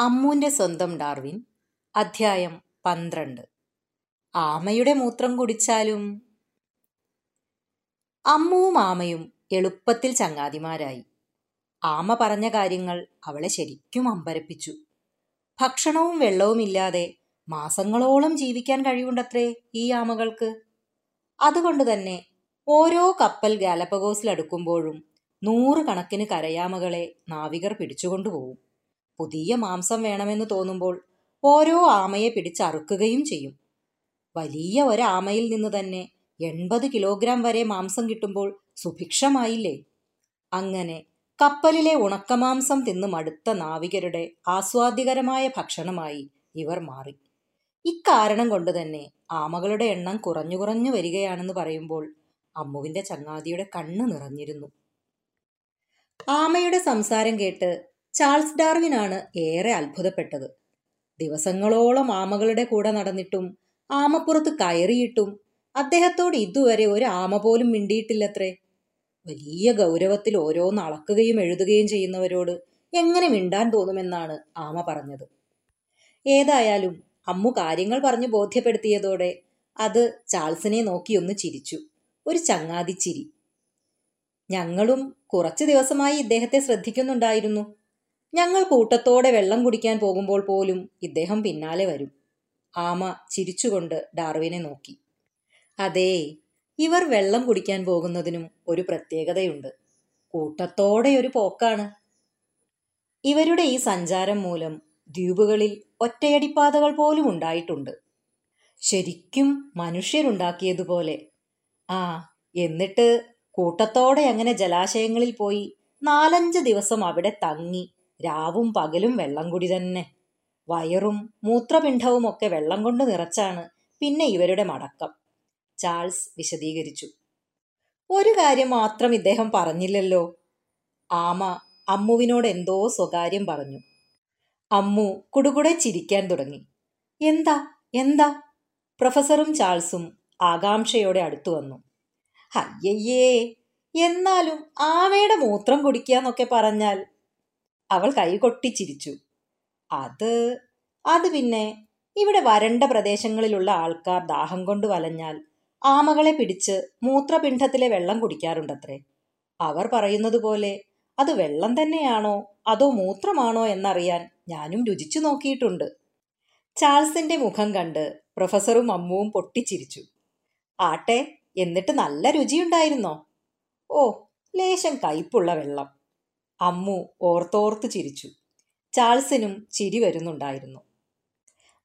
അമ്മൂന്റെ സ്വന്തം ഡാർവിൻ അധ്യായം പന്ത്രണ്ട്. ആമയുടെ മൂത്രം കുടിച്ചാലും? അമ്മുവും ആമയും എളുപ്പത്തിൽ ചങ്ങാതിമാരായി. ആമ പറഞ്ഞ കാര്യങ്ങൾ അവളെ ശരിക്കും അമ്പരപ്പിച്ചു. ഭക്ഷണവും വെള്ളവുമില്ലാതെ മാസങ്ങളോളം ജീവിക്കാൻ കഴിവുണ്ടത്രേ ഈ ആമകൾക്ക്? അതുകൊണ്ട് തന്നെ ഓരോ കപ്പൽ ഗാലപ്പഗോസിലടുക്കുമ്പോഴും നൂറുകണക്കിന് കരയാമകളെ നാവികർ പിടിച്ചുകൊണ്ടുപോകും. പുതിയ മാംസം വേണമെന്ന് തോന്നുമ്പോൾ ഓരോ ആമയെ പിടിച്ചറുക്കുകയും ചെയ്യും. വലിയ ഒരാമയിൽ നിന്ന് തന്നെ എൺപത് കിലോഗ്രാം വരെ മാംസം കിട്ടുമ്പോൾ സുഭിക്ഷമായില്ലേ? അങ്ങനെ കപ്പലിലെ ഉണക്കമാംസം തിന്ന് മടുത്ത നാവികരുടെ ആസ്വാദ്യകരമായ ഭക്ഷണമായി ഇവർ മാറി. ഇക്കാരണം കൊണ്ട് തന്നെ ആമകളുടെ എണ്ണം കുറഞ്ഞു കുറഞ്ഞു വരികയാണെന്ന് പറയുമ്പോൾ അമ്മുവിന്റെ ചങ്ങാതിയുടെ കണ്ണ് നിറഞ്ഞിരുന്നു. ആമയുടെ സംസാരം കേട്ട് ചാൾസ് ഡാർവിനാണ് ഏറെ അത്ഭുതപ്പെട്ടത്. ദിവസങ്ങളോളം ആമകളുടെ കൂടെ നടന്നിട്ടും ആമപ്പുറത്ത് കയറിയിട്ടും അദ്ദേഹത്തോട് ഇതുവരെ ഒരു ആമ പോലും മിണ്ടിയിട്ടില്ലത്രേ. വലിയ ഗൗരവത്തിൽ ഓരോന്ന് അളക്കുകയും എഴുതുകയും ചെയ്യുന്നവരോട് എങ്ങനെ മിണ്ടാൻ തോന്നുമെന്നാണ് ആമ പറഞ്ഞത്. ഏതായാലും അമ്മു കാര്യങ്ങൾ പറഞ്ഞു ബോധ്യപ്പെടുത്തിയതോടെ അത് ചാൾസിനെ നോക്കി ഒന്ന് ചിരിച്ചു. ഒരു ചങ്ങാതിച്ചിരി. ഞങ്ങളും കുറച്ച് ദിവസമായി ഇദ്ദേഹത്തെ ശ്രദ്ധിക്കുന്നുണ്ടായിരുന്നു. ഞങ്ങൾ കൂട്ടത്തോടെ വെള്ളം കുടിക്കാൻ പോകുമ്പോൾ പോലും ഇദ്ദേഹം പിന്നാലെ വരും. ആമ ചിരിച്ചുകൊണ്ട് ഡാർവിനെ നോക്കി. അതേ ഇവർ വെള്ളം കുടിക്കാൻ പോകുന്നതിനും ഒരു പ്രത്യേകതയുണ്ട്. കൂട്ടത്തോടെ ഒരു പോക്കാണ്. ഇവരുടെ ഈ സഞ്ചാരം മൂലം ദ്വീപുകളിൽ ഒറ്റയടിപ്പാതകൾ പോലും ഉണ്ടായിട്ടുണ്ട്. ശരിക്കും മനുഷ്യരുണ്ടാക്കിയതുപോലെ. ആ എന്നിട്ട് കൂട്ടത്തോടെ അങ്ങനെ ജലാശയങ്ങളിൽ പോയി നാലഞ്ച് ദിവസം അവിടെ തങ്ങി രാവും പകലും വെള്ളം കുടി തന്നെ. വയറും മൂത്രപിണ്ഡവും ഒക്കെ വെള്ളം കൊണ്ട് നിറച്ചാണ് പിന്നെ ഇവരുടെ മടക്കം. ചാൾസ് വിശദീകരിച്ചു. ഒരു കാര്യം മാത്രം ഇദ്ദേഹം പറഞ്ഞില്ലല്ലോ. ആമ അമ്മുവിനോട് എന്തോ സ്വകാര്യം പറഞ്ഞു. അമ്മു കുടുകുടെ ചിരിക്കാൻ തുടങ്ങി. എന്താ? എന്താ? പ്രൊഫസറും ചാൾസും ആകാംക്ഷയോടെ അടുത്തു വന്നു. അയ്യയ്യേ! എന്നാലും ആമയുടെ മൂത്രം കുടിക്കാന്നൊക്കെ പറഞ്ഞാൽ അവൾ കൈ കൊട്ടിച്ചിരിച്ചു. അത് അത് പിന്നെ ഇവിടെ വരണ്ട പ്രദേശങ്ങളിലുള്ള ആൾക്കാർ ദാഹം കൊണ്ട് വലഞ്ഞാൽ ആമകളെ പിടിച്ച് മൂത്രപിണ്ഡത്തിലെ വെള്ളം കുടിക്കാറുണ്ടത്രേ. അവർ പറയുന്നത് പോലെ അത് വെള്ളം തന്നെയാണോ അതോ മൂത്രമാണോ എന്നറിയാൻ ഞാനും രുചിച്ചു നോക്കിയിട്ടുണ്ട്. ചാൾസിന്റെ മുഖം കണ്ട് പ്രൊഫസറും അമ്മുവും പൊട്ടിച്ചിരിച്ചു. ആട്ടെ എന്നിട്ട് നല്ല രുചിയുണ്ടായിരുന്നോ? ഓ ലേശം കയ്പുള്ള വെള്ളം. അമ്മു ഓർത്തോർത്ത് ചിരിച്ചു. ചാൾസിനും ചിരി വരുന്നുണ്ടായിരുന്നു.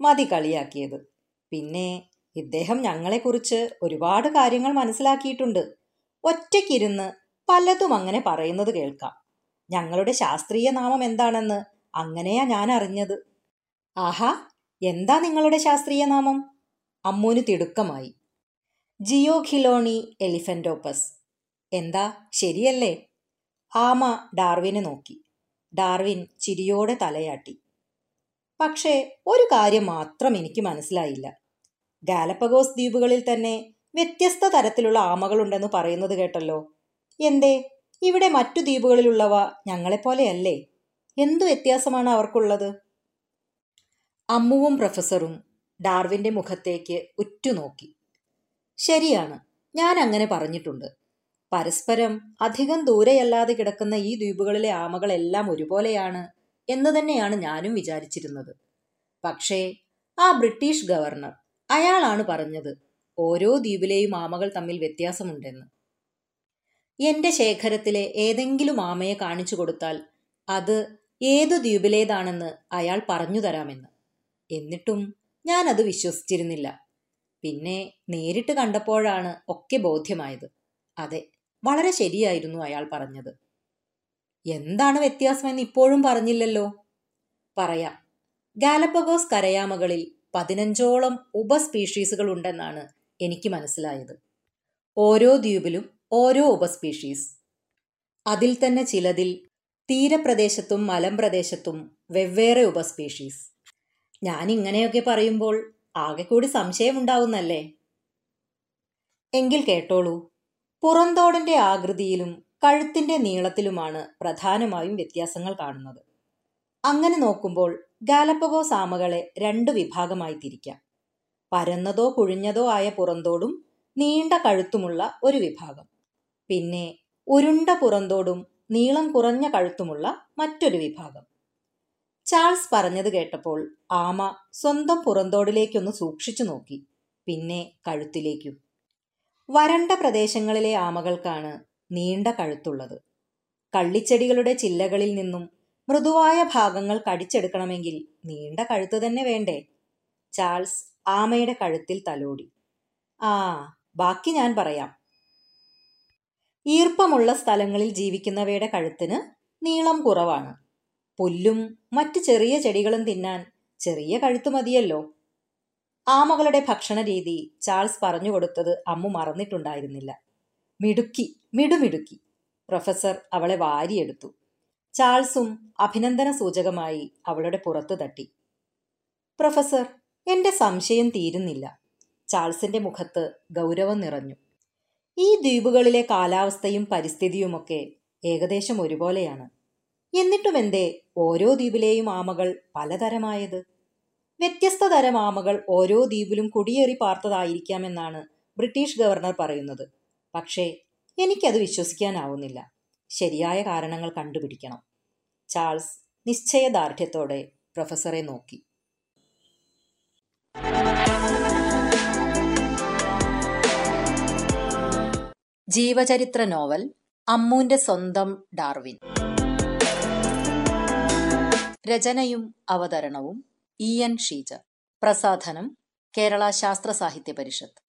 മതി കളിയാക്കിയത്. പിന്നെ ഇദ്ദേഹം ഞങ്ങളെക്കുറിച്ച് ഒരുപാട് കാര്യങ്ങൾ മനസ്സിലാക്കിയിട്ടുണ്ട്. ഒറ്റയ്ക്കിരുന്ന് പലതും അങ്ങനെ പറയുന്നത് കേൾക്കാം. ഞങ്ങളുടെ ശാസ്ത്രീയ നാമം എന്താണെന്ന് അങ്ങനെയാ ഞാൻ അറിഞ്ഞത്. ആഹാ എന്താ നിങ്ങളുടെ ശാസ്ത്രീയ നാമം? അമ്മൂന് തിടുക്കമായി. ജിയോഖിലോണി എലിഫന്റോപ്പസ് എന്താ ശരിയല്ലേ? ആമ ഡാർവിനെ നോക്കി. ഡാർവിൻ ചിരിയോടെ തലയാട്ടി. പക്ഷേ ഒരു കാര്യം മാത്രം എനിക്ക് മനസ്സിലായില്ല. ഗാലപ്പഗോസ് ദ്വീപുകളിൽ തന്നെ വ്യത്യസ്ത തരത്തിലുള്ള ആമകളുണ്ടെന്ന് പറയുന്നത് കേട്ടല്ലോ. എന്തേ ഇവിടെ മറ്റു ദ്വീപുകളിലുള്ളവ ഞങ്ങളെപ്പോലെയല്ലേ? എന്തു വ്യത്യാസമാണ് അവർക്കുള്ളത്? അമ്മുവും പ്രൊഫസറും ഡാർവിന്റെ മുഖത്തേക്ക് ഉറ്റുനോക്കി. ശരിയാണ് ഞാൻ അങ്ങനെ പറഞ്ഞിട്ടുണ്ട്. പരസ്പരം അധികം ദൂരെയല്ലാതെ കിടക്കുന്ന ഈ ദ്വീപുകളിലെ ആമകളെല്ലാം ഒരുപോലെയാണ് എന്ന് തന്നെയാണ് ഞാനും വിചാരിച്ചിരുന്നത്. പക്ഷേ ആ ബ്രിട്ടീഷ് ഗവർണർ അയാളാണ് പറഞ്ഞത് ഓരോ ദ്വീപിലെയും ആമകൾ തമ്മിൽ വ്യത്യാസമുണ്ടെന്ന്. എന്റെ ശേഖരത്തിലെ ഏതെങ്കിലും ആമയെ കാണിച്ചു കൊടുത്താൽ അത് ഏതു ദ്വീപിലേതാണെന്ന് അയാൾ പറഞ്ഞു തരാമെന്ന്. എന്നിട്ടും ഞാൻ അത് വിശ്വസിച്ചിരുന്നില്ല. പിന്നെ നേരിട്ട് കണ്ടപ്പോഴാണ് ഒക്കെ ബോധ്യമായത്. അതെ വളരെ ശരിയായിരുന്നു അയാൾ പറഞ്ഞത്. എന്താണ് വ്യത്യാസമെന്ന് ഇപ്പോഴും പറഞ്ഞില്ലല്ലോ. പറയാം. ഗാലപ്പഗോസ് കരയാമകളിൽ പതിനഞ്ചോളം ഉപസ്പീഷീസുകൾ ഉണ്ടെന്നാണ് എനിക്ക് മനസ്സിലായത്. ഓരോ ദ്വീപിലും ഓരോ ഉപസ്പീഷീസ്. അതിൽ തന്നെ ചിലതിൽ തീരപ്രദേശത്തും മലമ്പ്രദേശത്തും വെവ്വേറെ ഉപസ്പീഷീസ്. ഞാൻ ഇങ്ങനെയൊക്കെ പറയുമ്പോൾ ആകെ കൂടി സംശയമുണ്ടാവുന്നല്ലേ? എങ്കിൽ കേട്ടോളൂ. പുറന്തോടിന്റെ ആകൃതിയിലും കഴുത്തിന്റെ നീളത്തിലുമാണ് പ്രധാനമായും വ്യത്യാസങ്ങൾ കാണുന്നത്. അങ്ങനെ നോക്കുമ്പോൾ ഗാലപ്പഗോസ് ആമകളെ രണ്ട് വിഭാഗമായി തിരിക്കാം. പരന്നതോ കുഴിഞ്ഞതോ ആയ പുറന്തോടും നീണ്ട കഴുത്തുമുള്ള ഒരു വിഭാഗം. പിന്നെ ഉരുണ്ട പുറന്തോടും നീളം കുറഞ്ഞ കഴുത്തുമുള്ള മറ്റൊരു വിഭാഗം. ചാൾസ് പറഞ്ഞത് കേട്ടപ്പോൾ ആമ സ്വന്തം പുറന്തോടിലേക്കൊന്ന് സൂക്ഷിച്ചു നോക്കി. പിന്നെ കഴുത്തിലേക്കും വരണ്ട പ്രദേശങ്ങളിലെ ആമകൾക്കാണ് നീണ്ട കഴുത്തുള്ളത്. കള്ളിച്ചെടികളുടെ ചില്ലകളിൽ നിന്നും മൃദുവായ ഭാഗങ്ങൾ കടിച്ചെടുക്കണമെങ്കിൽ നീണ്ട കഴുത്ത് തന്നെ വേണ്ടേ? ചാൾസ് ആമയുടെ കഴുത്തിൽ തലോടി. ആ ബാക്കി ഞാൻ പറയാം. ഈർപ്പമുള്ള സ്ഥലങ്ങളിൽ ജീവിക്കുന്നവയുടെ കഴുത്തിന് നീളം കുറവാണ്. പുല്ലും മറ്റ് ചെറിയ ചെടികളും തിന്നാൻ ചെറിയ കഴുത്ത് മതിയല്ലോ. ആമകളുടെ ഭക്ഷണ രീതി ചാൾസ് പറഞ്ഞു കൊടുത്തത് അമ്മു മറന്നിട്ടുണ്ടായിരുന്നില്ല. മിടുക്കി മിടുമിടുക്കി. പ്രൊഫസർ അവളെ വാരിയെടുത്തു. ചാൾസും അഭിനന്ദന സൂചകമായി അവളുടെ പുറത്തു തട്ടി. പ്രൊഫസർ എന്റെ സംശയം തീരുന്നില്ല. ചാൾസിന്റെ മുഖത്ത് ഗൗരവം നിറഞ്ഞു. ഈ ദ്വീപുകളിലെ കാലാവസ്ഥയും പരിസ്ഥിതിയുമൊക്കെ ഏകദേശം ഒരുപോലെയാണ്. എന്നിട്ടുമെന്തേ ഓരോ ദ്വീപിലെയും ആമകൾ പലതരമായത്? വ്യത്യസ്ത തരം ആമകൾ ഓരോ ദ്വീപിലും കുടിയേറി പാർത്തതായിരിക്കാമെന്നാണ് ബ്രിട്ടീഷ് ഗവർണർ പറയുന്നത്. പക്ഷേ എനിക്കത് വിശ്വസിക്കാനാവുന്നില്ല. ശരിയായ കാരണങ്ങൾ കണ്ടുപിടിക്കണം. ചാൾസ് നിശ്ചയദാർഢ്യത്തോടെ പ്രൊഫസറെ നോക്കി. ജീവചരിത്ര നോവൽ അമ്മൂന്റെ സ്വന്തം ഡാർവിൻ. രചനയും അവതരണവും ഇ എൻ ഷീജ പ്രസാധനം കേരള ശാസ്ത്ര സാഹിത്യ പരിഷത്ത്.